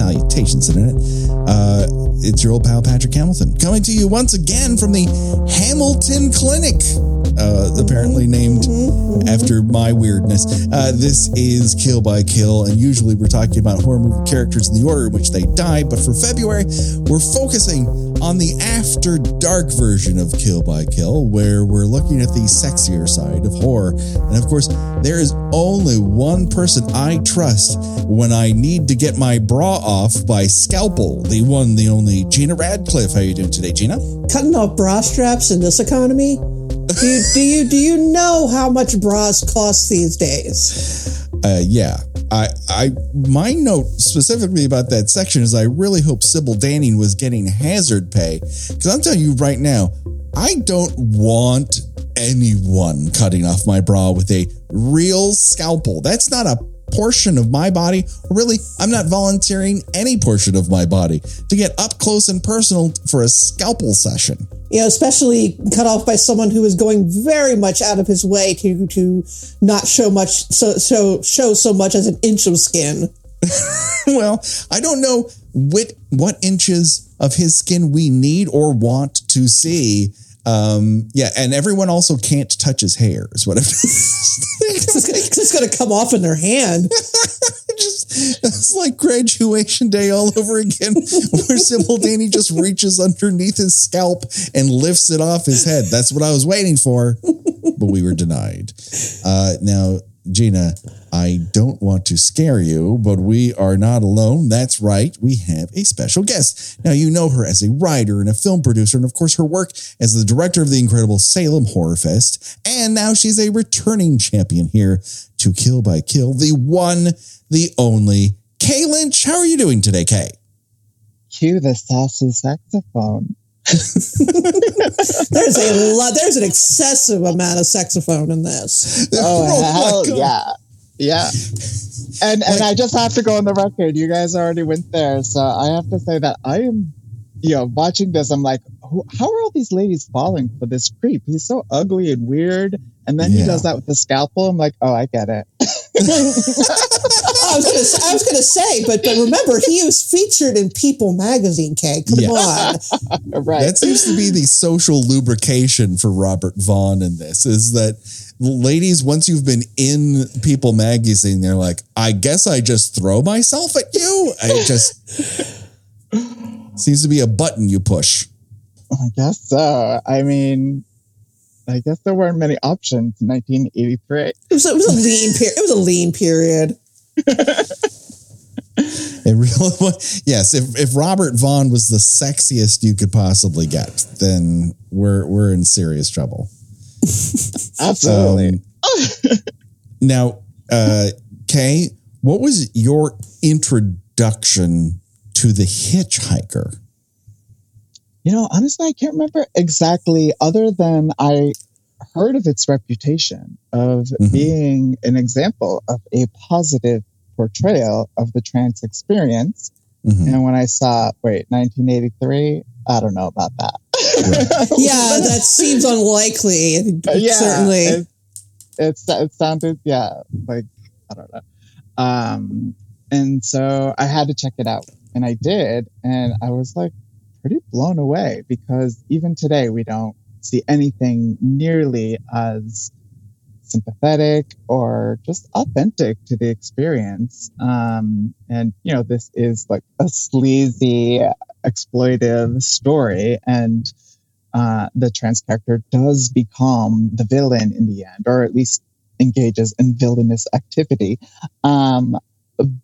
salutations, Internet. Uh, it's your old pal Patrick Hamilton coming to you once again from the Hamilton Clinic, uh, apparently named after my weirdness. Uh, this is Kill by Kill, and usually we're talking about horror movie characters in the order in which they die, but for February, we're focusing on the After Dark version of Kill by Kill, where we're looking at the sexier side of horror. And of course, there is only one person I trust when I need to get my bra off by Scalpel, the one, the only Gena Radcliffe. How you doing today, Gena? Cutting off bra straps in this economy? Do you, do you do you know how much bras cost these days? Uh, yeah. I, I, my note specifically about that section is I really hope Sybil Danning was getting hazard pay because I'm telling you right now, I don't want anyone cutting off my bra with a real scalpel. That's not a portion of my body. Really, I'm not volunteering any portion of my body to get up close and personal for a scalpel session. You know, especially cut off by someone who is going very much out of his way to to not show much so so show so much as an inch of skin. well, I don't know what what inches of his skin we need or want to see. Um, yeah, and everyone also can't touch his hair. Is what I'm. it's just going to come off in their hand. just it's like graduation day all over again, where Sybil Danning just reaches underneath his scalp and lifts it off his head. That's what I was waiting for, but we were denied. Uh, now, Gena, I don't want to scare you, but we are not alone. That's right. We have a special guest. Now, you know her as a writer and a film producer, and of course, her work as the director of the incredible Salem Horror Fest. And now she's a returning champion here to Kill by Kill, the one, the only Kay Lynch. How are you doing today, Kay? Cue the sassy saxophone. There's a lot. There's an excessive amount of saxophone in this. Oh, oh hell yeah, yeah. And and I just have to go on the record. You guys already went there, so I have to say that I am, you know, watching this. I'm like, how are all these ladies falling for this creep? He's so ugly and weird. And then yeah. he does that with the scalpel. I'm like, oh, I get it. I was gonna, I was gonna say, but but remember, he was featured in People magazine. Kay, come yeah. on, right? That seems to be the social lubrication for Robert Vaughn in this. Is that ladies? Once you've been in People magazine, they're like, I guess I just throw myself at you. I just seems to be a button you push. I guess so. I mean, I guess there weren't many options in 1983. It was, it was a lean period. It was a lean period. It really was. Yes, if, if Robert Vaughn was the sexiest you could possibly get, then we're we're in serious trouble. Absolutely. Um, now, uh, Kay, what was your introduction to the hitchhiker? You know, honestly, I can't remember exactly, other than I heard of its reputation of mm-hmm. being an example of a positive portrayal of the trans experience. Mm-hmm. And when I saw, wait, 1983, I don't know about that. Right. yeah, that seems unlikely. Yeah, certainly. It, it, it sounded, yeah, like, I don't know. Um, and so I had to check it out. And I did. And I was like, pretty blown away because even today we don't see anything nearly as sympathetic or just authentic to the experience. Um, and, you know, this is like a sleazy, exploitive story. And uh, the trans character does become the villain in the end, or at least engages in villainous activity. Um,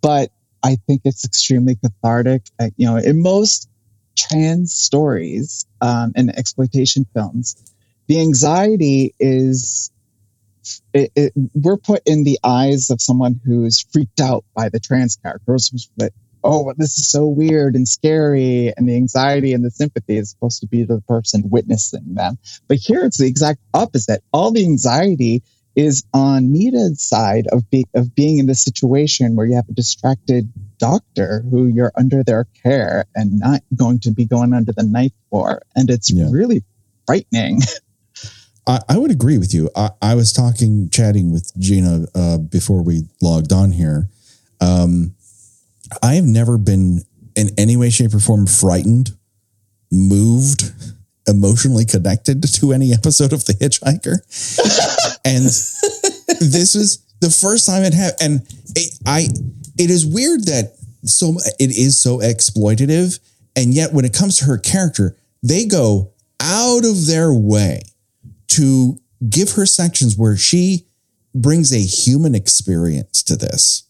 but I think it's extremely cathartic. I, you know, in most trans stories um, and exploitation films, the anxiety is it, it, we're put in the eyes of someone who's freaked out by the trans characters. That oh, this is so weird and scary, and the anxiety and the sympathy is supposed to be the person witnessing them. But here it's the exact opposite. All the anxiety is on Nina's side of, be, of being in this situation where you have a distracted doctor who you're under their care and not going to be going under the knife for. And it's Yeah. really frightening. I, I would agree with you. I, I was talking, chatting with Gena uh, before we logged on here. Um, I have never been in any way, shape, or form frightened, moved, emotionally connected to any episode of The Hitchhiker. and this is the first time it happened. And it, I, it is weird that so it is so exploitative, and yet when it comes to her character, they go out of their way to give her sections where she brings a human experience to this,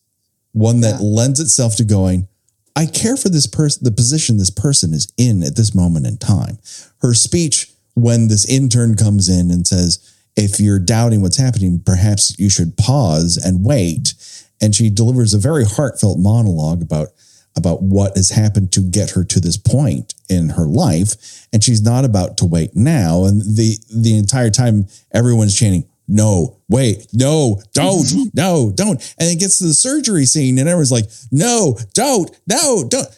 one that lends itself to going, I care for this person, the position this person is in at this moment in time. Her speech when this intern comes in and says, if you're doubting what's happening, perhaps you should pause and wait. And she delivers a very heartfelt monologue about about what has happened to get her to this point in her life. And she's not about to wait now. And the the entire time everyone's chanting no wait no don't mm-hmm. no don't. And it gets to the surgery scene and everyone's like no don't no don't.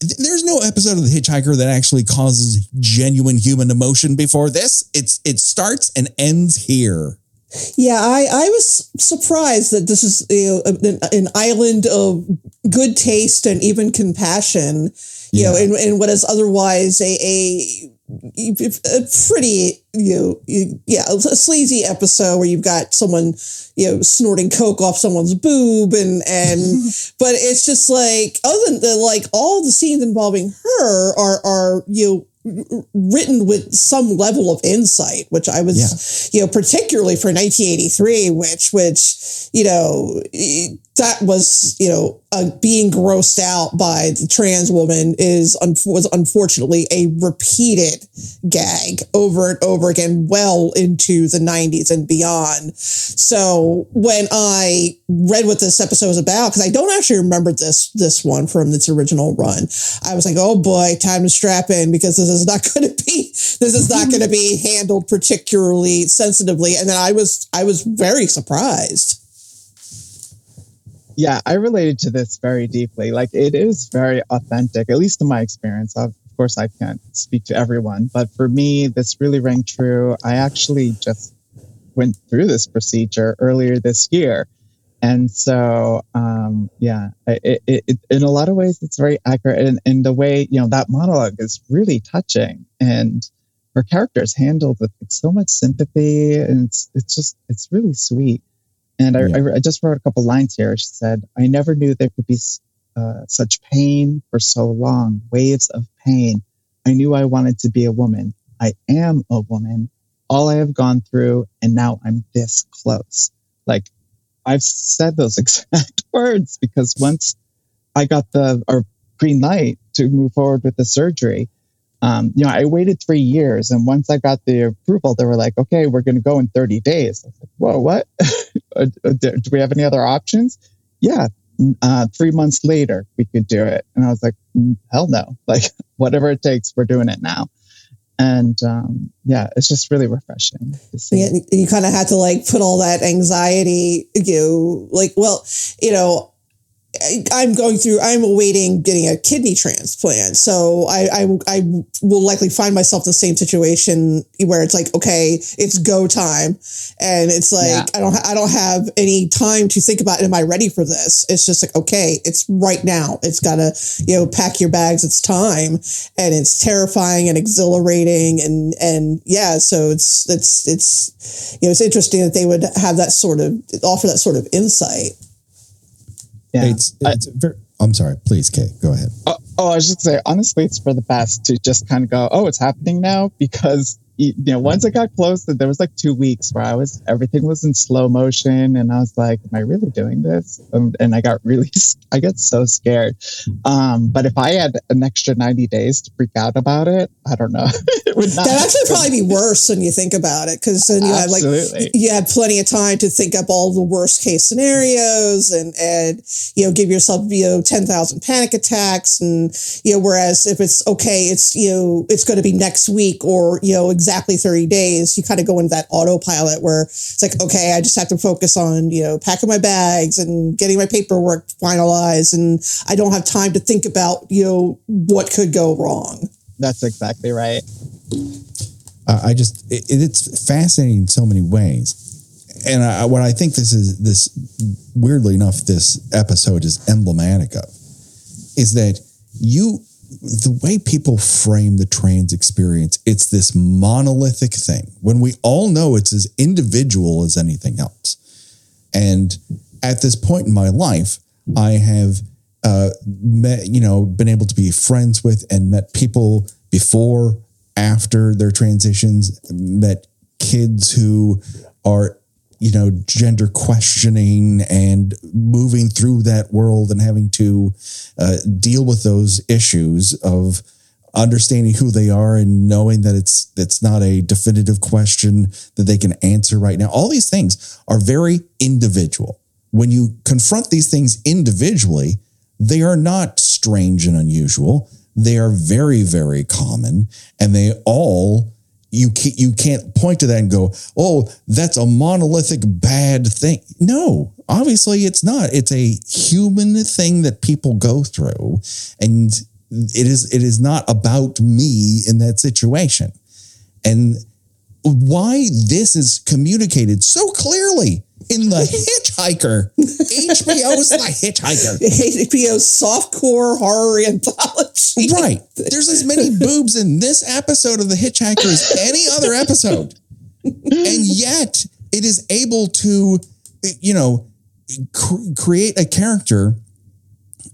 There's no episode of the hitchhiker that actually causes genuine human emotion before this. It's it starts and ends here Yeah, I, I was surprised that this is you know, an, an island of good taste and even compassion, you know, in, in what is otherwise a, a, a pretty, you know, yeah, a sleazy episode where you've got someone, you know, snorting coke off someone's boob and, and, but it's just like, other than the, like all the scenes involving her are, are, you know, written with some level of insight, which I was, you know, particularly for 1983, which, which, you know, that was, you know, uh, being grossed out by the trans woman is un- was unfortunately a repeated gag over and over again, well into the 90s and beyond. So when I read what this episode was about, because I don't actually remember this this one from its original run, I was like, oh boy, time to strap in because this is not going to be this is not going to be handled particularly sensitively. And then I was I was very surprised. Yeah, I related to this very deeply. Like it is very authentic, at least in my experience. Of course, I can't speak to everyone, but for me, this really rang true. I actually just went through this procedure earlier this year. And so, um, yeah, it, it, it, in a lot of ways, it's very accurate. And, and the way, you know, that monologue is really touching and her character is handled with so much sympathy. And it's, it's just, it's really sweet. And I, Yeah. I, I just wrote a couple lines here. She said, I never knew there could be uh, such pain for so long, waves of pain. I knew I wanted to be a woman. I am a woman. All I have gone through, and now I'm this close. Like, I've said those exact words because once I got the or green light to move forward with the surgery, um, you know, I waited three years, and once I got the approval, they were like, "Okay, we're going to go in 30 days." I was like, "Whoa, what? Uh, do do we have any other options?" Yeah, uh, three months later, we could do it, and I was like, "Mm, "Hell no! Like, whatever it takes, we're doing it now." And um, yeah, it's just really refreshing. Yeah, you kind of had to like put all that anxiety, you know, like, well, you know, I'm going through, I'm awaiting getting a kidney transplant. So I, I, I will likely find myself in the same situation where it's like, okay, it's go time. And it's like, Yeah. I don't, I don't have any time to think about, am I ready for this? It's just like, okay, it's right now. It's gotta, you know, pack your bags. It's time and it's terrifying and exhilarating. And, and yeah, so it's, it's, it's, you know, it's interesting that they would have that sort of, offer that sort of insight. Yeah. it's, it's very i'm sorry please kay go ahead Oh, oh, I was just say, honestly, it's for the best to just kind of go, oh, it's happening now because you know once it got close, there was like two weeks where I was everything was in slow motion, and I was like, am I really doing this? Um, and I got really, I got so scared. Um, but if I had an extra ninety days to freak out about it, I don't know. it would not. That actually probably be worse when you think about it, because then you have like you had plenty of time to think up all the worst case scenarios and and you know give yourself you know ten thousand panic attacks and you know whereas if it's okay, it's you know it's going to be next week or you know exactly 30 days, you kind of go into that autopilot where it's like, okay, I just have to focus on, you know, packing my bags and getting my paperwork finalized. And I don't have time to think about, you know, what could go wrong. That's exactly right. Uh, I just it, it's fascinating in so many ways, and I, what I think this is this weirdly enough this episode is emblematic of is that you the way people frame the trans experience it's this monolithic thing. When we all know it's as individual as anything else. And at this point in my life i have uh, met you know been able to be friends with and met people before after their transitions met kids who are you know gender questioning and moving through that world and having to uh, deal with those issues of understanding who they are and knowing that it's it's not a definitive question that they can answer right now. All these things are very individual. When you confront these things individually they are not strange and unusual. They are very very common and they all you can't, you can't point to that and go, oh, that's a monolithic bad thing. No, obviously it's not. It's a human thing that people go through, and it is it is not about me in that situation. And why this is communicated so clearly in the Hitchhiker. HBO's The Hitchhiker. HBO's softcore horror anthology. Right. There's as many boobs in this episode of The Hitchhiker as any other episode. And yet it is able to, you know, cr- create a character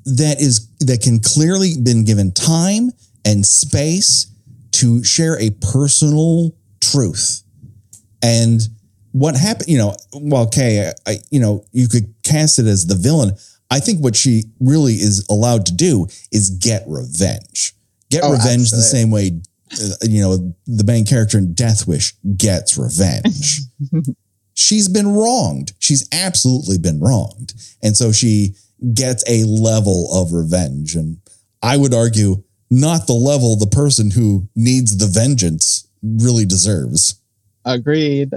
that is that can clearly been given time and space to share a personal truth. And what happened, you know, well, Kay, I, you know, you could cast it as the villain. I think what she really is allowed to do is get revenge. Get Oh, revenge the same way, uh, you know, the main character in Death Wish gets revenge. She's been wronged. She's absolutely been wronged. And so she gets a level of revenge. And I would argue, not the level the person who needs the vengeance really deserves. Agreed.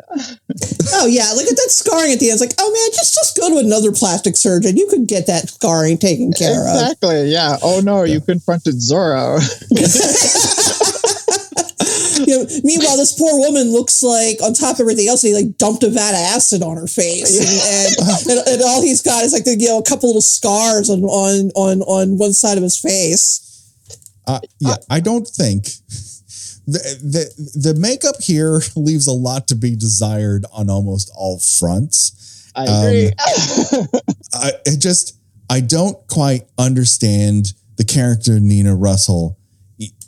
Oh yeah, look at that scarring at the end. It's like, oh man, just just go to another plastic surgeon. You could get that scarring taken care of. Exactly. Yeah. Oh no, you confronted Zorro. You know, meanwhile, this poor woman looks like, on top of everything else, he like dumped a vat of acid on her face, and, and, and, and all he's got is like you know a couple little scars on on on on one side of his face. Uh, yeah, I don't think the, the the makeup here leaves a lot to be desired on almost all fronts. I agree. I it just I don't quite understand the character Nina Russell.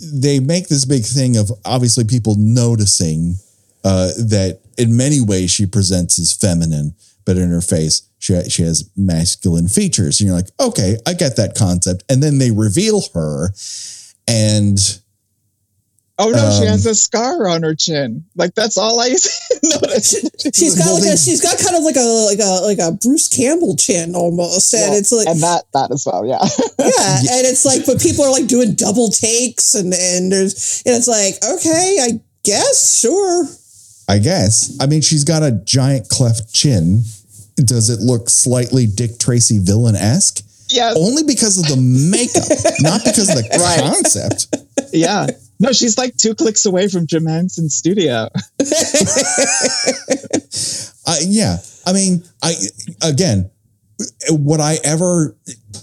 They make this big thing of obviously people noticing uh, that in many ways she presents as feminine, but in her face she she has masculine features. And you're like, okay, I get that concept. And then they reveal her, and oh no, she um, has a scar on her chin. Like that's all I noticed. She's got Well, like they- a, she's got kind of like a like a like a Bruce Campbell chin almost, and Well, it's like and that that as well. Yeah. yeah, and it's like, but people are like doing double takes, and and there's and it's like, okay, I guess, sure. I guess. I mean, she's got a giant cleft chin. Does it look slightly Dick Tracy villain esque? yes. Only because of the makeup, not because of the Right. concept. Yeah. No, she's like two clicks away from Jim Henson's studio. I yeah. I mean, I again, would I ever,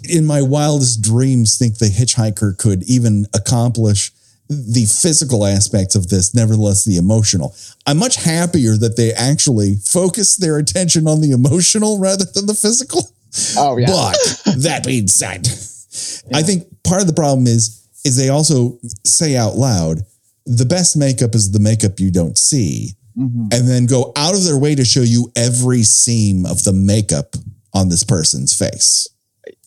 in my wildest dreams, think the hitchhiker could even accomplish the physical aspects of this, nevertheless the emotional. I'm much happier that they actually focus their attention on the emotional rather than the physical. Oh yeah. But that being said, I think part of the problem is is they also say out loud, the best makeup is the makeup you don't see, Mhm. and then go out of their way to show you every seam of the makeup on this person's face.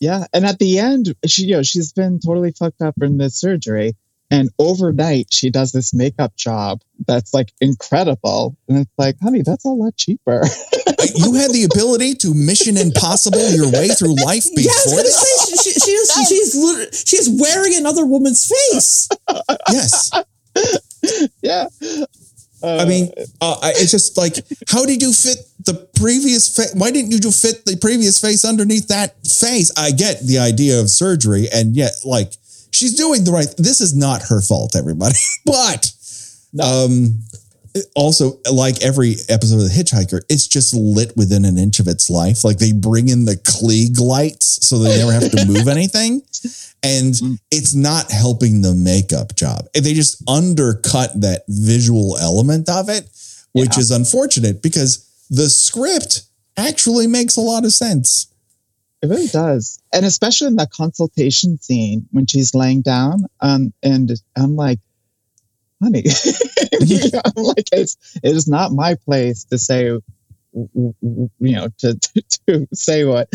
Yeah, and at the end, she you know she's been totally fucked up in this surgery, and overnight she does this makeup job that's like incredible, and it's like, honey, that's a lot cheaper. you had the ability to Mission Impossible your way through life Yeah, I was before this. she, she, she is, she's she's wearing another woman's face. Yes, yeah, I mean, uh, it's just like, how did you fit the previous face? Why didn't you just fit the previous face underneath that face? I get the idea of surgery, and yet, like, she's doing the right. This is not her fault, everybody. but, um, also, like every episode of The Hitchhiker, it's just lit within an inch of its life. Like they bring in the Klieg lights so they never have to move anything. And it's not helping the makeup job. They just undercut that visual element of it, which Yeah. is unfortunate because the script actually makes a lot of sense. It really does. And especially in that consultation scene when she's laying down, um, and I'm like, honey, I'm like, it's, it is not my place to say, you know, to, to, to say what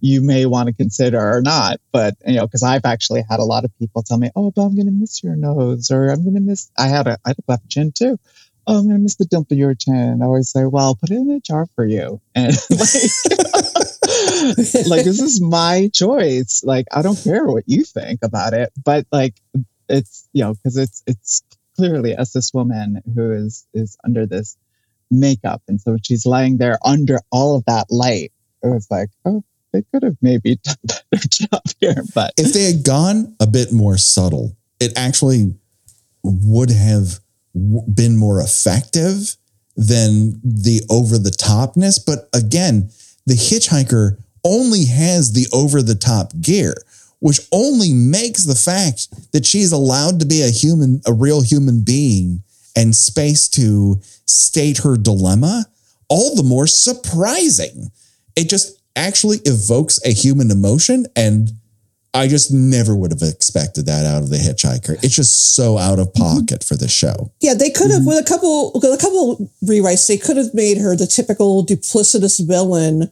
you may want to consider or not. But, you know, because I've actually had a lot of people tell me, oh, but I'm going to miss your nose, or I'm going to miss, I had a, I had a left chin too. Oh, I'm going to miss the dump of your chin. I always say, well, I'll put it in a jar for you. And like, like this is my choice. Like I don't care what you think about it, but like it's you know because it's it's clearly as this woman who is is under this makeup, and so she's lying there under all of that light. It was like oh they could have maybe done a better job here, but If they had gone a bit more subtle, it actually would have been more effective than the over the topness. But again, the hitchhiker only has the over the top gear, which only makes the fact that she's allowed to be a human, a real human being and space to state her dilemma all the more surprising. It just actually evokes a human emotion and I just never would have expected that out of the hitchhiker. It's just so out of mm-hmm. pocket for the show. Yeah, they could have mm-hmm. with a couple with a couple rewrites. They could have made her the typical duplicitous villain,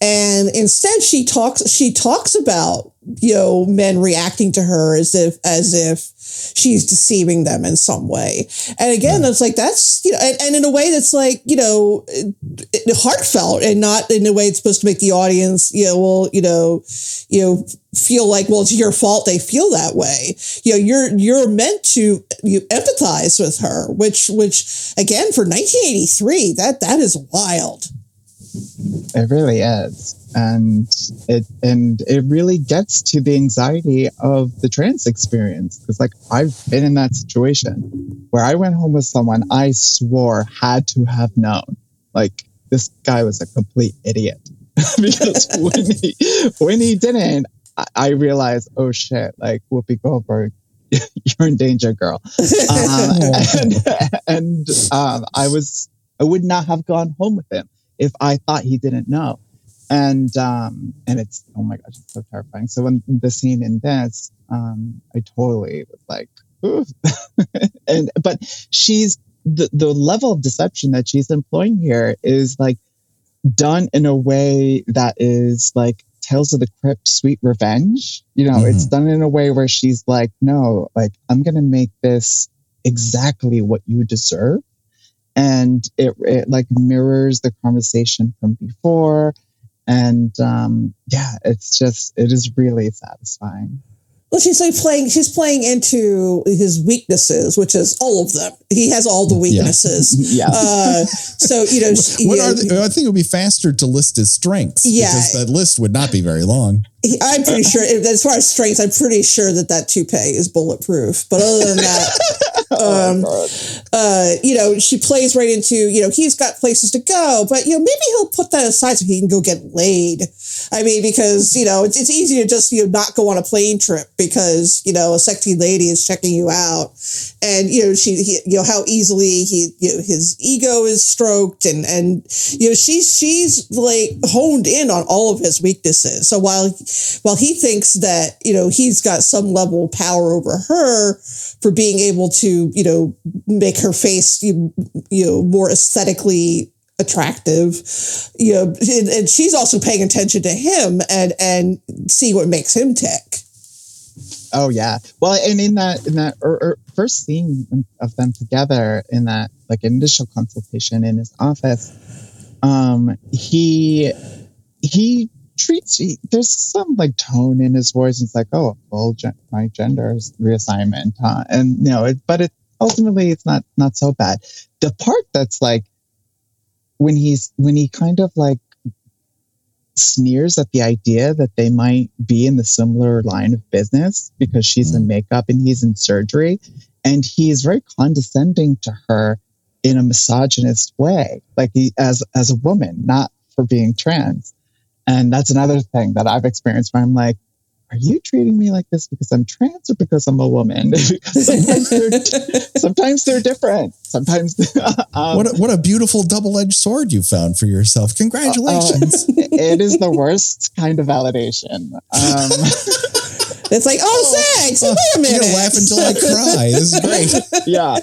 and instead she talks. She talks about you know men reacting to her as if as if she's deceiving them in some way. And again, it's like that's you know, and, and in a way that's like you know it- it- heartfelt and not in a way it's supposed to make the audience you know well you know you know feel like well it's your fault they feel that way you know you're you're meant to you empathize with her which which again for 1983 that that is wild It really is. And it and it really gets to the anxiety of the trans experience. Because like I've been in that situation where I went home with someone I swore had to have known. Like this guy was a complete idiot. because when he when he didn't, I, I realized, oh shit, like Whoopi Goldberg, you're in danger, girl. Um, and and um, I was I would not have gone home with him if I thought he didn't know. And um, and it's oh my gosh, it's so terrifying. So when the scene in this, um, I totally was like, Ooh. and but she's the the level of deception that she's employing here is like done in a way that is like Tales of the Crypt, sweet revenge. You know, it's done in a way where she's like, no, like I'm gonna make this exactly what you deserve and it, it like mirrors the conversation from before and um yeah it's just it is really satisfying well she's like playing she's playing into his weaknesses which is all of them he has all the weaknesses yeah uh so you know she- What you know, are the, I think it would be faster to list his strengths Yeah. because that list would not be very long. I'm pretty sure, as far as strengths, I'm pretty sure that that toupee is bulletproof. But other than that, um, uh, you know, she plays right into, you know, he's got places to go, but, you know, maybe he'll put that aside so he can go get laid. I mean, because, you know, it's, it's easy to just, you know, not go on a plane trip because, you know, a sexy lady is checking you out. And, you know, she, he, you know, how easily he, you know, his ego is stroked and, and, you know, she's, she's like honed in on all of his weaknesses. So while, while he thinks that, you know, he's got some level of power over her for being able to, you know, make her face, you, you know, more aesthetically attractive, you know, and, and she's also paying attention to him and, and see what makes him tick. oh yeah well and in that in that er, er, first scene of them together in that like initial consultation in his office um he he treats he, there's some like tone in his voice it's like oh well gen- my gender reassignment huh? and you know it, but it ultimately it's not not so bad. The part that's like when he's when he kind of like sneers at the idea that they might be in the similar line of business because she's in mm. makeup and he's in surgery and he is very condescending to her in a misogynist way like he as as a woman not for being trans and that's another thing that i've experienced where i'm like are you treating me like this because I'm trans or because I'm a woman? sometimes they're, sometimes they're different. Sometimes, um, what a, what a beautiful double edged sword you found for yourself. Congratulations! uh, it is the worst kind of validation. Um, It's like, oh, sex. Wait a I'm minute. gonna laugh until I cry. This is great. yeah,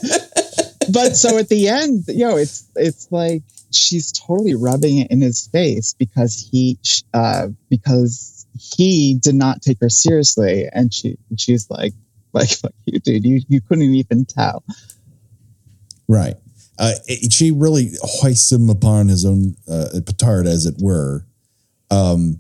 but so at the end, you know, it's it's like she's totally rubbing it in his face because he uh, because he did not take her seriously, and she she's like like fuck you, dude. You you couldn't even tell. Right. Uh, it- she really hoists him upon his own uh, petard, as it were. Um,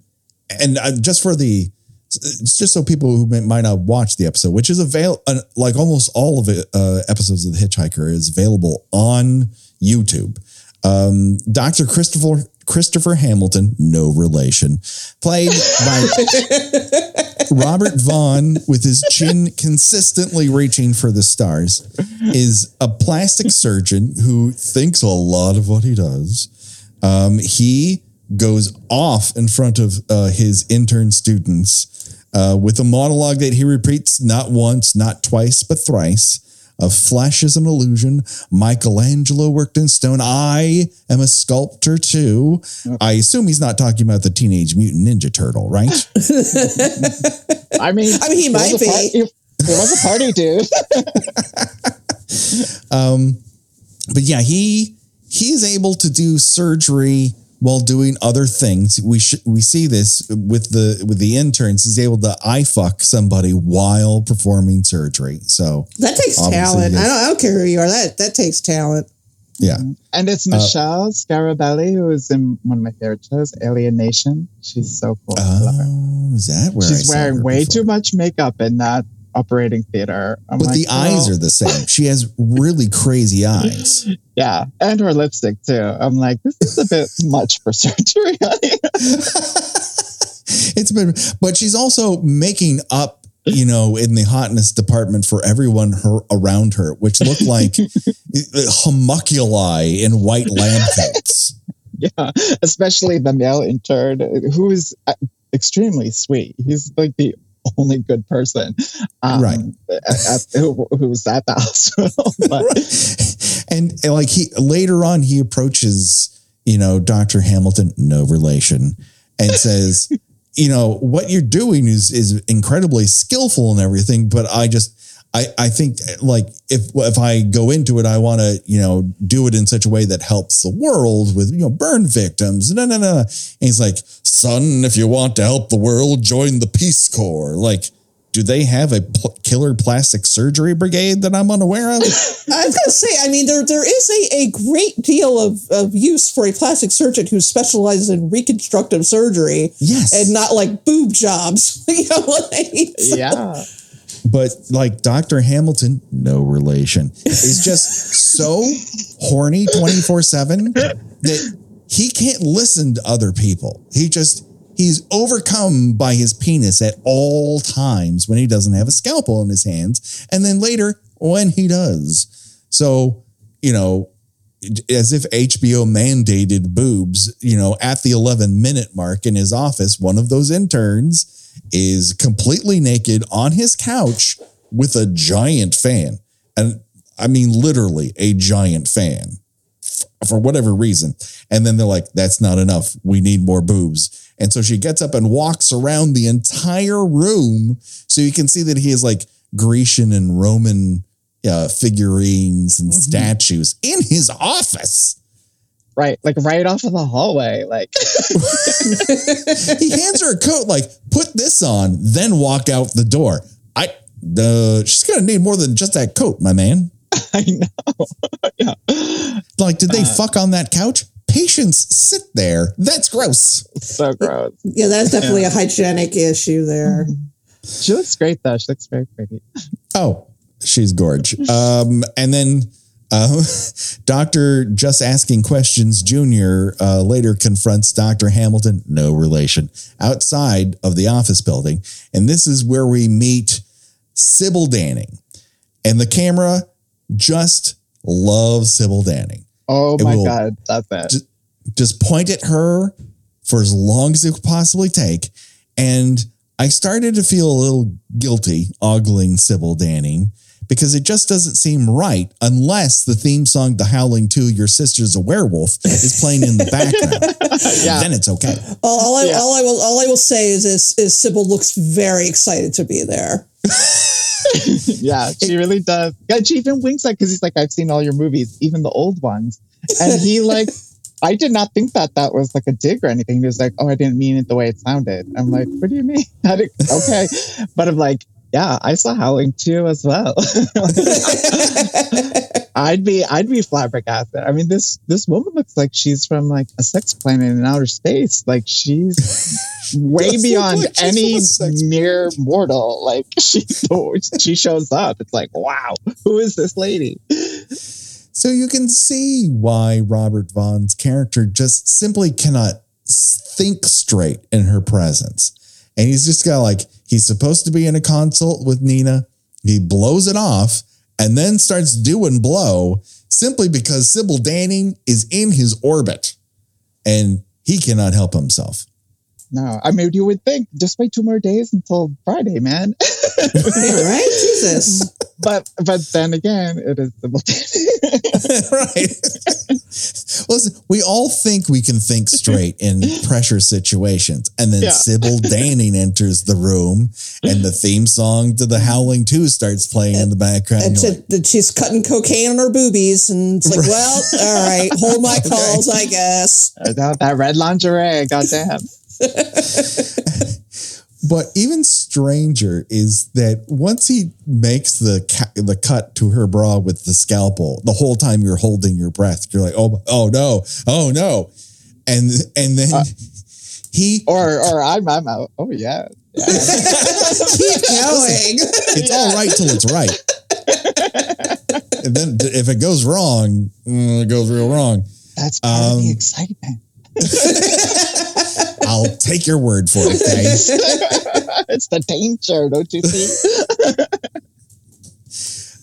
and uh, just for the, it's just so people who may, might not watch the episode, which is avail uh, like almost all of it, uh, episodes of The Hitchhiker is available on YouTube. Um, Dr. Christopher Christopher Hamilton, no relation, played by Robert Vaughn with his chin consistently reaching for the stars is a plastic surgeon who thinks a lot of what he does. Um, he goes off in front of uh, his intern students uh, with a monologue that he repeats not once, not twice, but thrice. Of flesh is an illusion. Michelangelo worked in stone. I am a sculptor too. I assume he's not talking about the Teenage Mutant Ninja Turtle, right? I mean, I mean, he might was a par- be. it, it was a party, dude. Um, but yeah, he he is able to do surgery while doing other things. We sh- we see this with the with the interns. He's able to eye fuck somebody while performing surgery. So That takes talent. I don't, I don't care who you are. That that takes talent. yeah, And it's uh, Michele Scarabelli, who is in one of my favorite shows, Alien Nation. She's so cool. I oh, is that where I She's saw wearing her way before? too much makeup in that operating theater. I'm But like, the eyes are the same. She has really crazy eyes. yeah, and her lipstick too. I'm like, this is a bit much for surgery. it's been, but she's also making up, you know, in the hotness department for everyone her around her, which look like homunculi in white lab coats. yeah, especially the male intern who is uh, extremely sweet. He's like the only good person, um, Right. At, at- who, who's at the hospital. but and, and like he later on he approaches you know dr hamilton no relation and says you know what you're doing is is incredibly skillful and everything but i just I, I think like if if I go into it, I want to you know do it in such a way that helps the world with you know burn victims. No, no, no. And he's like, son, if you want to help the world, join the Peace Corps. Like, do they have a pl- killer plastic surgery brigade that I'm unaware of? I was going to say, I mean, there there is a, a great deal of, of use for a plastic surgeon who specializes in reconstructive surgery Yes. and not like boob jobs. you know, like, yeah, but like Dr. Hamilton, no relation, is just so horny 24 7 that he can't listen to other people. He just, he's overcome by his penis at all times when he doesn't have a scalpel in his hands. And then later when he does. So, you know, as if HBO mandated boobs, you know, at the 11 minute mark in his office, one of those interns is completely naked on his couch with a giant fan. And I mean, literally a giant fan for whatever reason. And then they're like, that's not enough. We need more boobs. And so she gets up and walks around the entire room so you can see that he has like Grecian and Roman uh, figurines and statues in his office. Right, like right off of the hallway. Like, he hands her a coat, like, put this on, then walk out the door. I the she's gonna need more than just that coat, my man. I know. yeah. Like, did they Uh. fuck on that couch? Patients sit there. That's gross. So gross. yeah, that's definitely a hygienic issue there. She looks great though. She looks very pretty. Oh, she's gorge. Um, and then uh, Doctor Just Asking Questions Jr. Uh, later confronts Dr. Hamilton, no relation, outside of the office building. And this is where we meet Sybil Danning. And the camera just loves Sybil Danning. Oh It my god, that's it. Just- Just point at her for as long as it could possibly take. And I started to feel a little guilty ogling Sybil Danning because it just doesn't seem right unless the theme song, The Howling 2, Your Sister's a Werewolf, is playing in the background. Yeah. Then it's okay. All, all I, Yeah. all I will all I will say is, is is Sybil looks very excited to be there. yeah, she really does. Yeah, she even winks at because he's like, I've seen all your movies, even the old ones, and he like. I did not think that that was like a dig or anything. He was like, "Oh, I didn't mean it the way it sounded." I'm like, "What do you mean?" Did- okay, but I'm like, "Yeah, I saw Howling 2 as well." I'd be, I'd be flabbergasted. I mean, this this woman looks like she's from like a sex planet in outer space. Like she's way beyond like she's any from a sex mere mortal. Like she she shows up. It's like, wow, who is this lady? So you can see why Robert Vaughn's character just simply cannot think straight in her presence. And he's just got like, he's supposed to be in a consult with Nina. He blows it off and then starts doing blow simply because Sybil Danning is in his orbit and he cannot help himself. No, I mean, you would think just wait two more days until Friday, man. Right? Jesus. but but then again, it is simultaneous. right. Listen, we all think we can think straight in pressure situations. And then Yeah. Sybil Danning enters the room and the theme song to the Howling 2 starts playing in the background. And You're to, that she's cutting cocaine on her boobies, and it's like, well, all right, hold my calls, I guess. that, that red lingerie, goddamn. But even stranger is that once he makes the ca- the cut to her bra with the scalpel, the whole time you're holding your breath, you're like, oh, oh no, oh no, and and then Uh, he Or or I'm I'm out. Oh yeah. yeah. Keep going. it's all right till it's right, and then if it goes wrong, mm, it goes real wrong. That's part of Um, the excitement. I'll take your word for it, it's the danger, don't you see?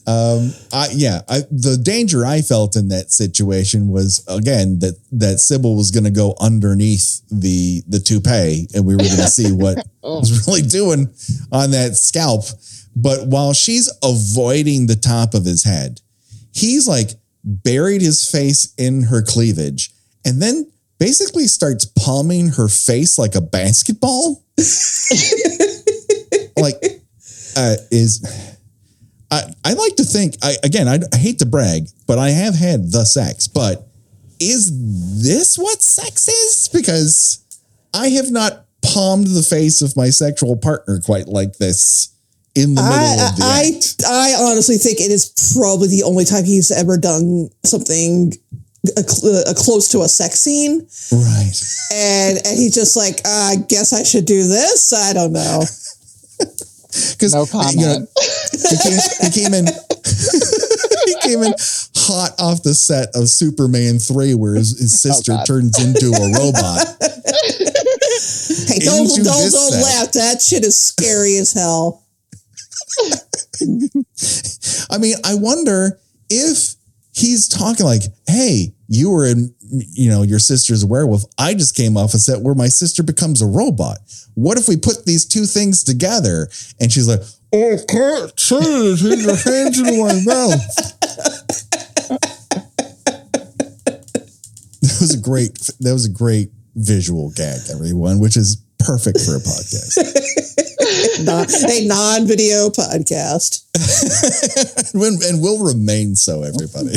Um, I yeah, I, the danger I felt in that situation was again that that Sybil was going to go underneath the the toupee, and we were going to see what Oh. was really doing on that scalp. But while she's avoiding the top of his head, he's like buried his face in her cleavage, and then basically starts palming her face like a basketball. like, uh, is I, I like to think I again I, I hate to brag, but I have had the sex. But is this what sex is? Because I have not palmed the face of my sexual partner quite like this in the middle I, of the I, act. I honestly think it is probably the only time he's ever done something uh, cl- uh, close to a sex scene. Right. And, and he's just like, I guess I should do this. I don't know. Because No comment. You know, he came, he came in. he came in hot off the set of Superman three, where his, his sister God. turns into a robot. Hey, don't, Into don't, don't set. laugh. That shit is scary as hell. I mean, I wonder if he's talking like, "Hey, you were in, you know, your sister's a werewolf. I just came off a set where my sister becomes a robot. What if we put these two things together?" And she's like, "Oh, can't say this. Your hands in my mouth." That was a great. That was a great visual gag, everyone, which is perfect for a podcast. Non, a non video podcast. and, and will remain so, everybody.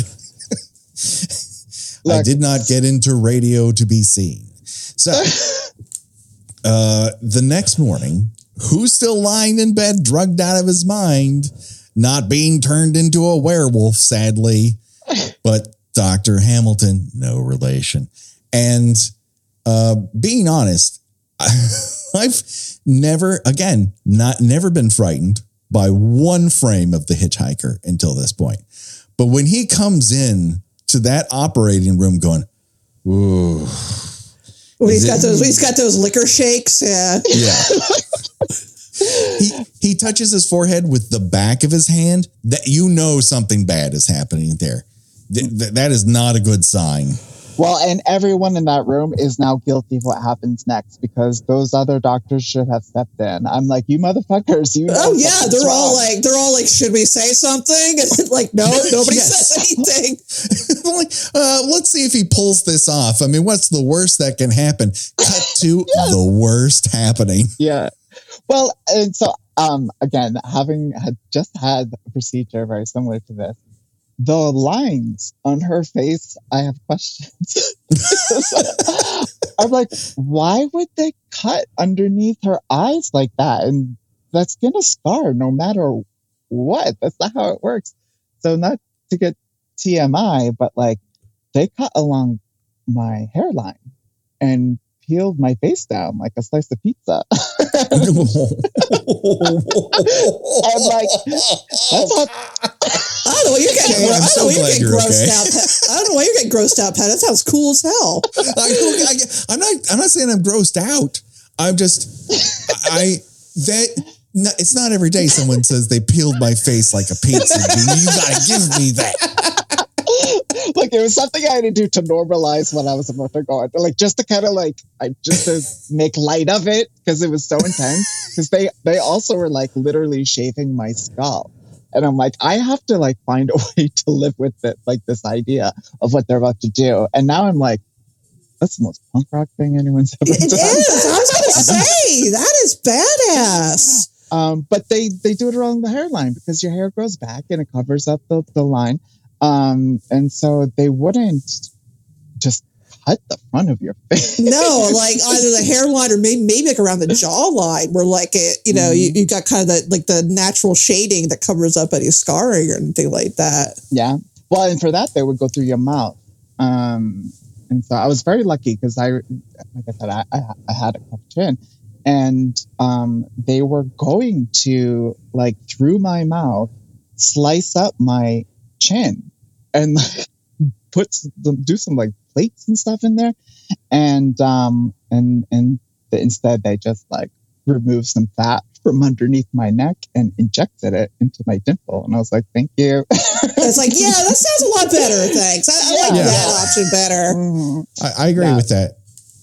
I did not get into radio to be seen. So, uh, the next morning, who's still lying in bed, drugged out of his mind, not being turned into a werewolf, sadly, but Dr. Hamilton, no relation. And uh, being honest, I've never, again, not never been frightened by one frame of the hitchhiker until this point. But when he comes in to that operating room going, ooh. When he's got those, he's got those liquor shakes. Yeah. Yeah. he he touches his forehead with the back of his hand. That you know something bad is happening there. Th- th- that is not a good sign. Well, and everyone in that room is now guilty of what happens next because those other doctors should have stepped in. I'm like, you motherfuckers, you. know Oh yeah, they're all like, they're all like, should we say something? And like, no, nobody Yes. says anything. like, uh, let's see if he pulls this off. I mean, what's the worst that can happen? Cut to the worst happening. yeah. Well, and so um again, having had just had a procedure very similar to this, the lines on her face, I have questions. I'm like, why would they cut underneath her eyes like that? And that's gonna scar no matter what. That's not how it works. So not to get TMI, but like they cut along my hairline and peeled my face down like a slice of pizza. I'm like, that's how I don't know why you're getting. Okay, gro- I'm so why you're glad getting you're grossed okay. out. Pat. I don't know why you're getting grossed out, Pat. That sounds cool as hell. I, am not. I'm not saying I'm grossed out. I'm just. I that. No, it's not every day someone says they peeled my face like a pizza. Dude. You gotta give me that. Like it was something I had to do to normalize what I was about to go on. Like just to kind of like I just to make light of it because it was so intense. Because they they also were like literally shaving my skull. And I'm like, I have to like find a way to live with it, like this idea of what they're about to do. And now I'm like, that's the most punk rock thing anyone's ever It done. It is. I was gonna say that is badass. Um, but they they do it along the hairline because your hair grows back and it covers up the, the line. Um, and so they wouldn't just cut the front of your face. No, like either the hairline or maybe maybe like around the jawline, where like it, you know, you, you got kind of that like the natural shading that covers up any scarring or anything like that. Yeah. Well, and for that they would go through your mouth. Um, and so I was very lucky because I, like I said, I, I, I had a cleft chin, and um, they were going to like through my mouth slice up my chin and like, put some, do some like plates and stuff in there, and um and and instead they just like removed some fat from underneath my neck and injected it into my dimple, and I was like, thank you. It's like, yeah, that sounds a lot better. Thanks. I, I like Yeah. that option better. Mhm. I, I agree Yeah. with that.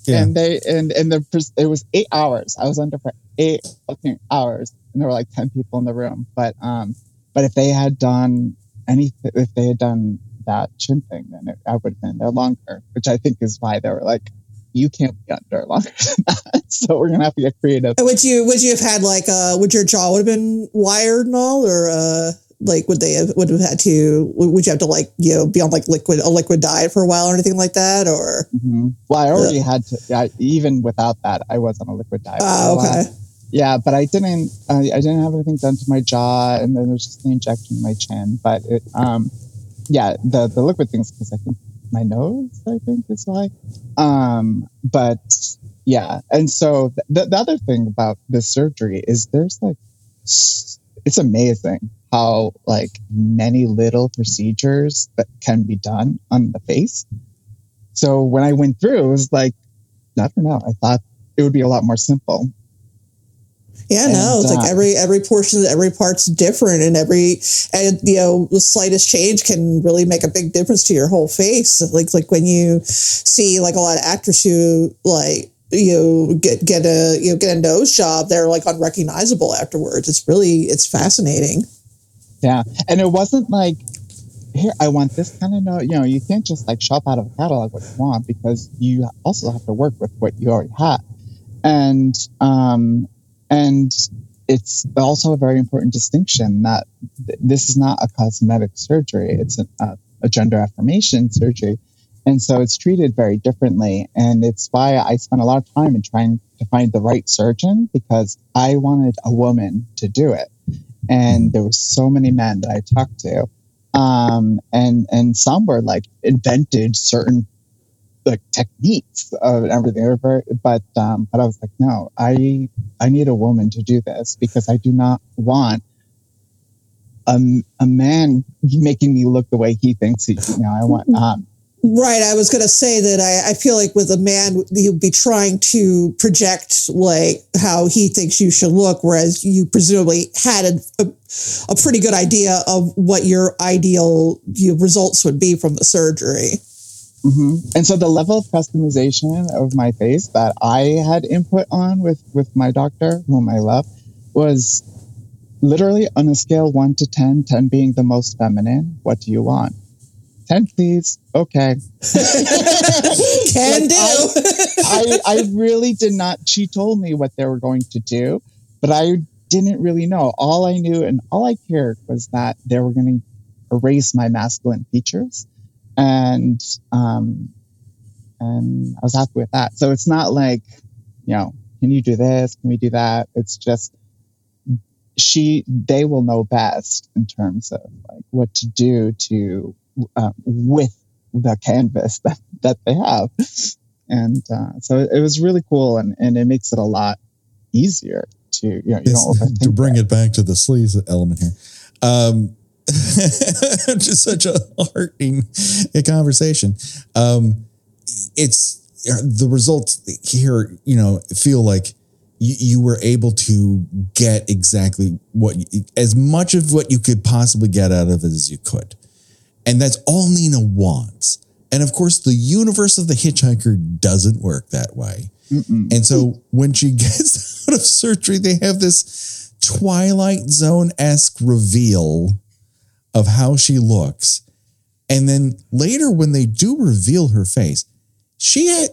Yeah. And they and and the pres- it was eight hours. I was under for eight fucking hours, and there were like ten people in the room. But um, but if they had done anything, if they had done that chin thing, then it, I would have been there longer. Which I think is why they were like, you can't be under longer than that. So we're gonna have to get creative. And Would you would you have had like uh would your jaw would have been wired and all or uh like would they have would have had to would you have to like you know be on like liquid a liquid diet for a while or anything like that or hmm Well, I already had to. Yeah, even without that, I was on a liquid diet. for a oh while. Yeah, but I didn't. I, I didn't have anything done to my jaw, and then it was just the injection in my chin. But it, um, yeah, the the liquid things because I think my nose, I think, is why. Um, but yeah, and so the the other thing about this surgery is there's like, it's amazing how like many little procedures that can be done on the face. So when I went through, it was like, I don't know. I thought it would be a lot more simple. Yeah no it's like uh, every every portion every part's different and every and you know the slightest change can really make a big difference to your whole face. Like like when you see like a lot of actors who like you know, get get a you know get a nose job they're like unrecognizable afterwards. It's really it's fascinating. Yeah, and it wasn't like, here I want this kind of note. You know, you can't just like shop out of a catalog what you want because you also have to work with what you already have, and um, and it's also a very important distinction that th- this is not a cosmetic surgery; it's a, a, a gender affirmation surgery, and so it's treated very differently. And it's why I spent a lot of time in trying to find the right surgeon because I wanted a woman to do it and there were so many men that I talked to, um, and and some were like invented certain like techniques of everything. But um, but I was like, no, I I need a woman to do this because I do not want a, a man making me look the way he thinks he, you know, I want. Um, Right. I was going to say that I, I feel like with a man, he'd be trying to project like how he thinks you should look, whereas you presumably had a, a, a pretty good idea of what your ideal you know, results would be from the surgery. Hmm And so the level of customization of my face that I had input on with with my doctor, whom I love, was literally on a scale one to 10, 10 being the most feminine. What do you want? 10, please. Okay. Can Like, do. I, I really did not. She told me what they were going to do, but I didn't really know. All I knew and all I cared was that they were going to erase my masculine features, and um, and I was happy with that. So it's not like, you know, can you do this? Can we do that? It's just she. They will know best in terms of like what to do to uh, with the canvas that that they have and uh, so it was really cool and, and it makes it a lot easier to you know you to bring it. it back to the sleaze element here. Um, just such a heartening conversation. Um, it's the results here, you know, feel like you, you were able to get exactly what, you, as much of what you could possibly get out of it as you could. And that's all Nina wants. And of course, the universe of the hitchhiker doesn't work that way. Mm-mm. And so when she gets out of surgery, they have this Twilight Zone esque reveal of how she looks. And then later, when they do reveal her face, she had,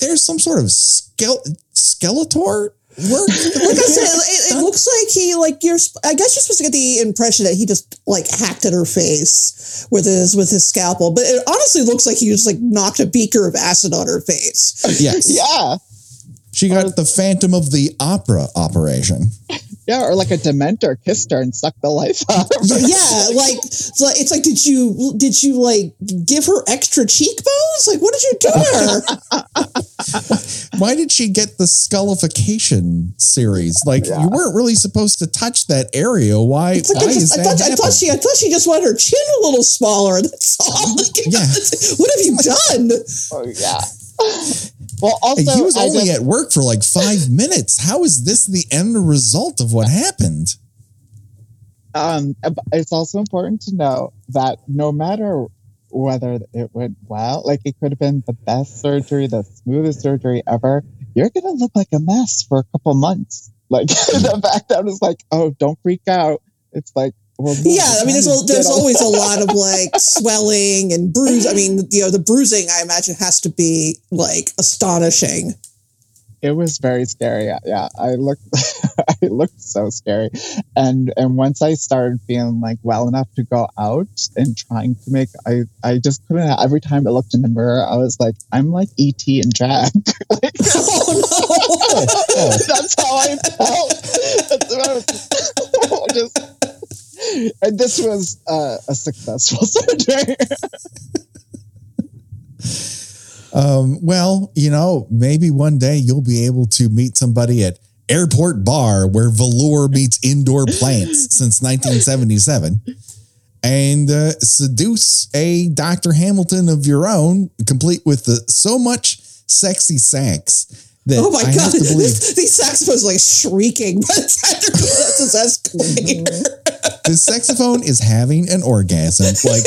there's some sort of skele- skeletor work. like I said, it, it looks like he like you're. I guess you're supposed to get the impression that he just like hacked at her face with his with his scalpel, but it honestly looks like he just like knocked a beaker of acid on her face. yes. yeah She got um, the Phantom of the Opera operation. Yeah or like a dementor kissed her and sucked the life out of her. yeah, like it's like it's like did you did you like give her extra cheekbones? Like what did you do to her? Why did she get the skullification series? Like Yeah. you weren't really supposed to touch that area. Why? Like why I, is just, I that thought I thought she I thought she just wanted her chin a little smaller. That's all. Like, Yeah. what have you done? oh yeah well also he was only just- at work for like five minutes. How is this the end result of what happened? um, it's also important to know that no matter whether it went well, like it could have been the best surgery, the smoothest surgery ever, you're gonna look like a mess for a couple months. Like the fact that it's like, oh, don't freak out. It's like, well, Yeah, I mean, there's a, there's always a lot of like swelling and bruise. I mean, you know, the bruising I imagine has to be like astonishing. It was very scary. Yeah. I looked, I looked so scary, and and once I started feeling like well enough to go out and trying to make, I I just couldn't. Every time I looked in the mirror, I was like, I'm like ET and Jack. like, Oh no! that's how I felt. That's what I was, just, and this was uh, a successful surgery. Um, well, you know, maybe one day you'll be able to meet somebody at Airport Bar where velour meets indoor plants since 1977 and uh, seduce a Dr. Hamilton of your own, complete with the so much sexy that Oh my I god! have to believe This, these saxophones like shrieking by the time they're this escalator. Mm-hmm. the saxophone is having an orgasm. Like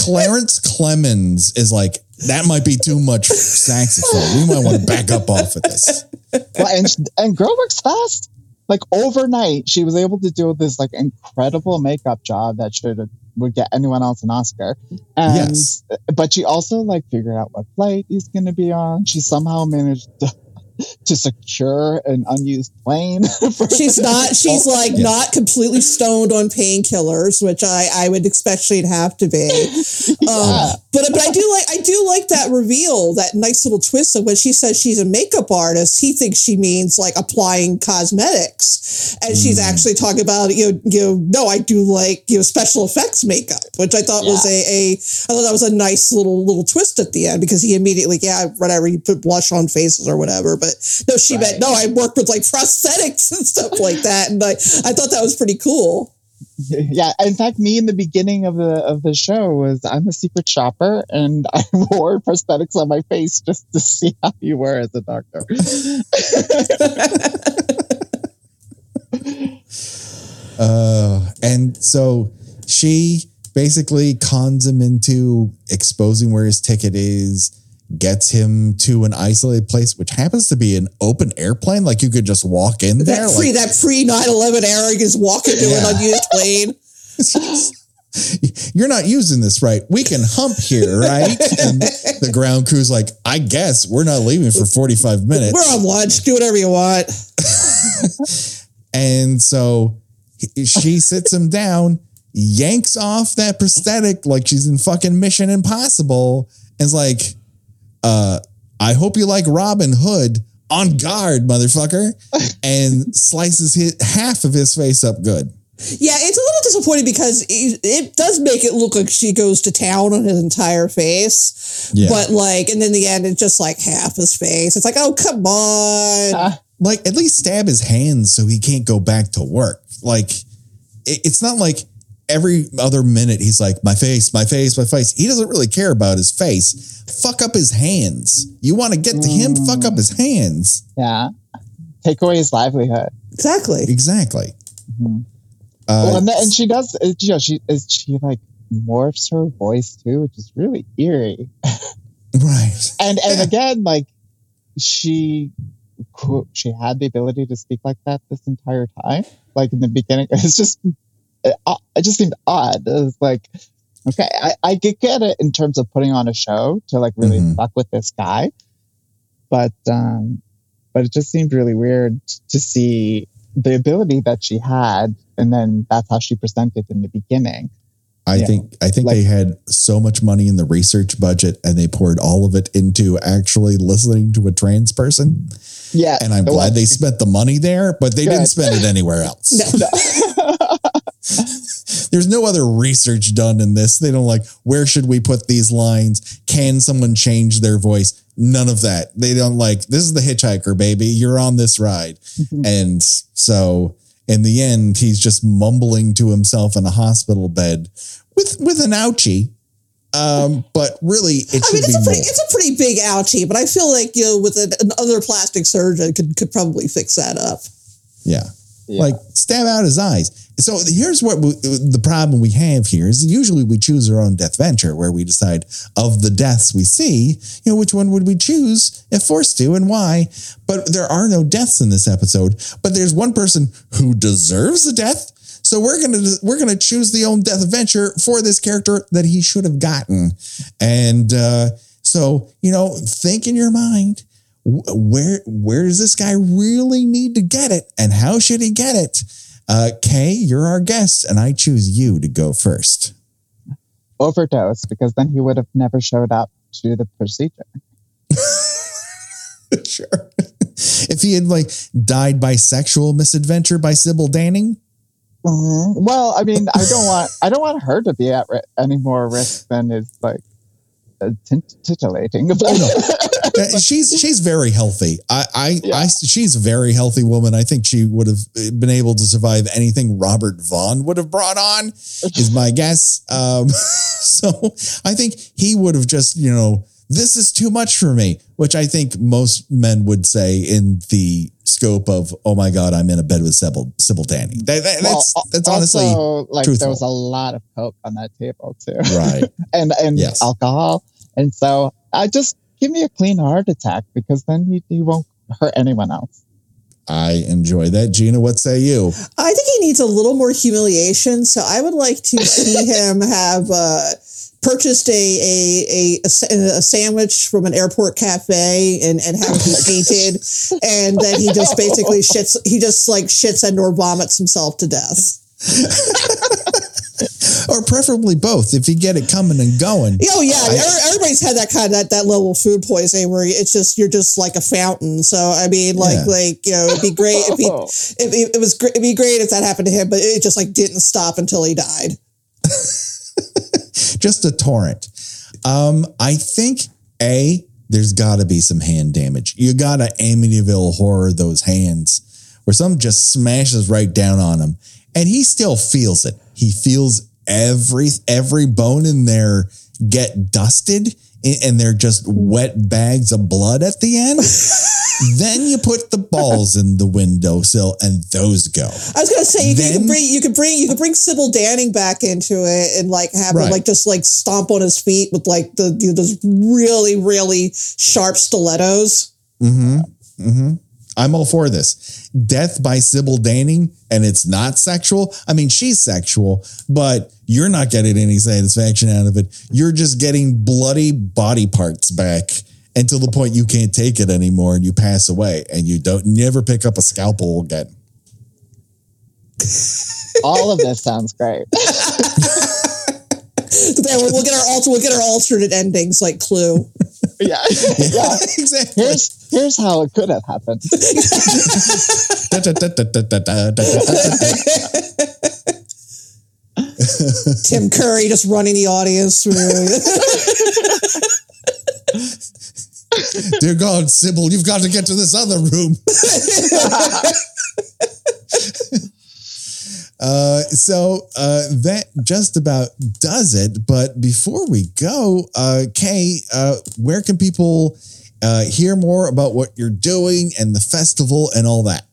Clarence Clemons is like, that might be too much saxophone. We might want to back up off of this. well, and and girl works fast. Like overnight, she was able to do this like incredible makeup job that should would get anyone else an Oscar. And Yes. but she also like figured out what flight he's going to be on. She somehow managed to, to secure an unused plane. for- She's not. She's like Yes. not completely stoned on painkillers, which I I would expect she'd have to be. Um, but but I do like I do like that reveal, that nice little twist of when she says she's a makeup artist. He thinks she means like applying cosmetics, and she's Mm. actually talking about you know you know no I do like you know special effects makeup, which I thought was a a I thought that was a nice little little twist at the end because he immediately yeah whatever you put blush on faces or whatever, but no she meant no I worked with like prosthetics and stuff like that, and I I thought that was pretty cool. yeah. In fact, me in the beginning of the of the show was I'm a secret shopper and I wore prosthetics on my face just to see how you were as a doctor. Uh, and so she basically cons him into exposing where his ticket is, gets him to an isolated place, which happens to be an open airplane. Like you could just walk in there. That pre like, that pre 9-11 era, you just walk into Yeah. an unused plane. you're not using this right. We can hump here, right? And the ground crew's like, I guess we're not leaving for 45 minutes. We're on lunch. Do whatever you want. And so she sits him down, yanks off that prosthetic like she's in fucking Mission Impossible, and is like, uh, I hope you like Robin Hood on guard, motherfucker, and slices his, half of his face up good. Yeah, it's a little disappointing because it, it does make it look like she goes to town on his entire face. Yeah. But like, and in the end, it's just like half his face. It's like, oh, come on. Ah, like at least stab his hands so he can't go back to work. Like it- it's not like every other minute he's like my face, my face, my face. He doesn't really care about his face. Fuck up his hands. You want to get to him? Fuck up his hands. yeah. Take away his livelihood. exactly. Exactly. Mhm. Uh, well, and, then, and she does. uh, You know, she is she like morphs her voice too, which is really eerie. right. And and Yeah. again, like she she had the ability to speak like that this entire time. Like in the beginning, it's just it, uh, it just seemed odd. It was like, okay, I I could get it in terms of putting on a show to like really Mhm. fuck with this guy, but um, but it just seemed really weird to see the ability that she had, and then that's how she presented in the beginning. I Yeah. think I think Like- they had so much money in the research budget and they poured all of it into actually listening to a trans person. Yeah, And I'm glad one- they spent the money there, but they didn't spend it anywhere else. No. There's no other research done in this. They don't like, where should we put these lines? Can someone change their voice? None of that. They don't like, this is the hitchhiker, baby. You're on this ride. and so in the end, he's just mumbling to himself in a hospital bed with, with an ouchie. Um, but really, it I mean, it's be a pretty, more. it's a pretty big ouchie, but I feel like you know, with an, another plastic surgeon, could could probably fix that up. Yeah. Yeah. Like stab out his eyes. So here's what we, the problem we have here is usually we choose our own Deathventure where we decide of the deaths we see, you know, which one would we choose if forced to and why. But there are no deaths in this episode. But there's one person who deserves a death. So we're gonna we're gonna choose the own Deathventure for this character that he should have gotten. And uh, so you know, think in your mind where where does this guy really need to get it? And how should he get it? Uh kay you're our guest and i choose you to go first. Overdose because then he would have never showed up to the procedure. sure. If he had like died by sexual misadventure by sybil danning Well, I mean, I don't want I don't want her to be at ri- any more risk than is like titillating. Uh, she's she's very healthy I I, Yeah. I she's a very healthy woman i think she would have been able to survive anything robert vaughn would have brought on is my guess. Um, so I think he would have just, you know, this is too much for me, which I think most men would say in the scope of, oh my God, I'm in a bed with Sybil, Sybil Danning. That, that- Well, that's, that's honestly also, like truthful. there was a lot of coke on that table too, right. and and Yes. alcohol, and so I just give me a clean heart attack because then he, he won't hurt anyone else. I enjoy that. Gena, what say you? I think he needs a little more humiliation. So I would like to see him have uh, purchased a, a, a, a sandwich from an airport cafe and, and have it be painted. And then he just basically shits, he just like shits and or vomits himself to death. Or preferably both if you get it coming and going. Oh yeah, I- everybody's had that kind of that, that level of food poisoning where it's just you're just like a fountain. So I mean, like Yeah. like you know, it'd be great if he if, if- it was great. It'd be great if that happened to him, but it just like didn't stop until he died. just a torrent. Um, I think a there's got to be some hand damage. You got to Amityville horror those hands where some just smashes right down on him, and he still feels it. He feels every every bone in there get dusted and they're just wet bags of blood at the end. then you put the balls in the windowsill and those go. I was gonna say you, then, can, bring you could bring you could bring Sybil Danning back into it and like have right. her like just like stomp on his feet with like the you know, those really really sharp stilettos. Mm-hmm. Mm-hmm. I'm all for this. Death by Sybil Danning, and it's not sexual. I mean, she's sexual, but you're not getting any satisfaction out of it. You're just getting bloody body parts back until the point you can't take it anymore and you pass away and you don't never pick up a scalpel again. All of this sounds great. we'll get our alter, we'll get our alternate endings like Clue. Yeah, yeah, exactly. Here's here's how it could have happened. Tim Curry just running the audience through. Dear God, Sybil, you've got to get to this other room. Uh, so uh, that just about does it. But before we go, uh, Kay, uh, where can people uh, hear more about what you're doing and the festival and all that?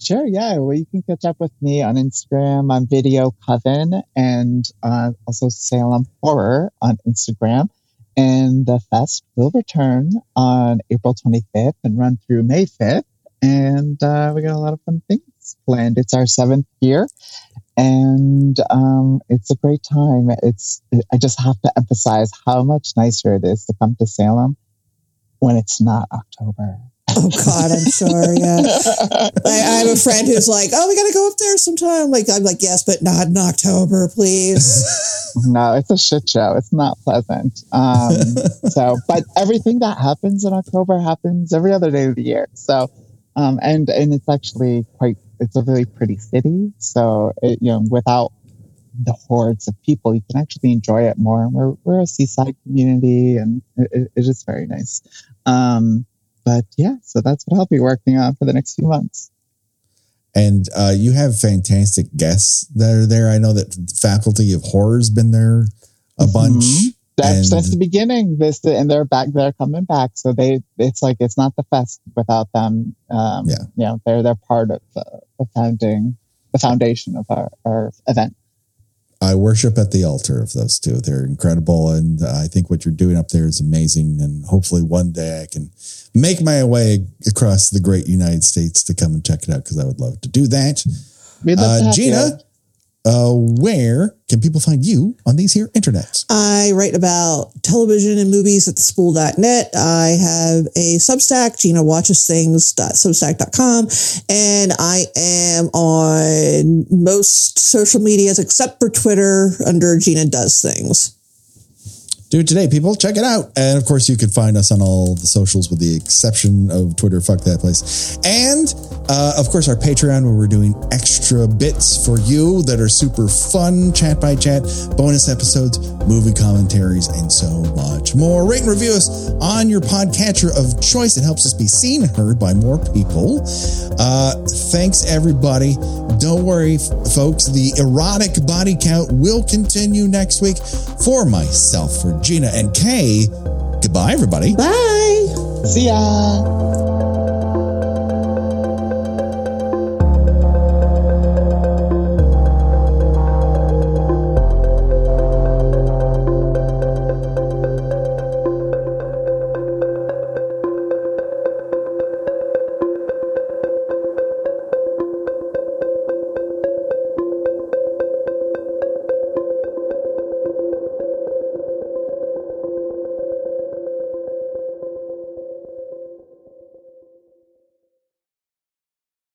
Sure, yeah. Well, you can catch up with me on Instagram on Video Coven and uh, also Salem Horror on Instagram. And the fest will return on April 25th and run through May 5th. And we got a lot of fun things planned. It's our seventh year, and um, it's a great time. It's I just have to emphasize how much nicer it is to come to Salem when it's not October. Oh God, I'm sorry. Yeah, I, I, have a friend who's like, "Oh, we got to go up there sometime." Like, I'm like, "Yes, but not in October, please." no, it's a shit show. It's not pleasant. Um, so, but everything that happens in October happens every other day of the year. So, um, and and it's actually quite it's a really pretty city. So it, you know, without the hordes of people, you can actually enjoy it more. We're we're a seaside community, and it, it is very nice. Um, but yeah, so that's what I'll be working on for the next few months. And uh, you have fantastic guests that are there. I know that Faculty of Horror's been there a mm-hmm. That's since the beginning. This and they're back. They're coming back. So they, it's like it's not the fest without them. Um, yeah, you know, they're they're part of the, the founding, the foundation of our, our event. I worship at the altar of those two. They're incredible, and I think what you're doing up there is amazing. And hopefully, one day I can make my way across the great United States to come and check it out because I would love to do that. Uh, Gena, you uh, where can people find you on these here internets? I write about television and movies at thespool.net. I have a Substack, Gena watches things.substack.com, and I am on most social medias except for Twitter under Gena does things do it today, people. Check it out. And of course, you can find us on all the socials with the exception of Twitter. Fuck that place. And uh, of course, our Patreon, where we're doing extra bits for you that are super fun chat by chat, bonus episodes, movie commentaries, and so much more. Rate and review us on your podcatcher of choice. It helps us be seen and heard by more people. Uh, thanks, everybody. Don't worry, folks. The erotic body count will continue next week for myself, for Gena and Kay. Goodbye, everybody. Bye. See ya.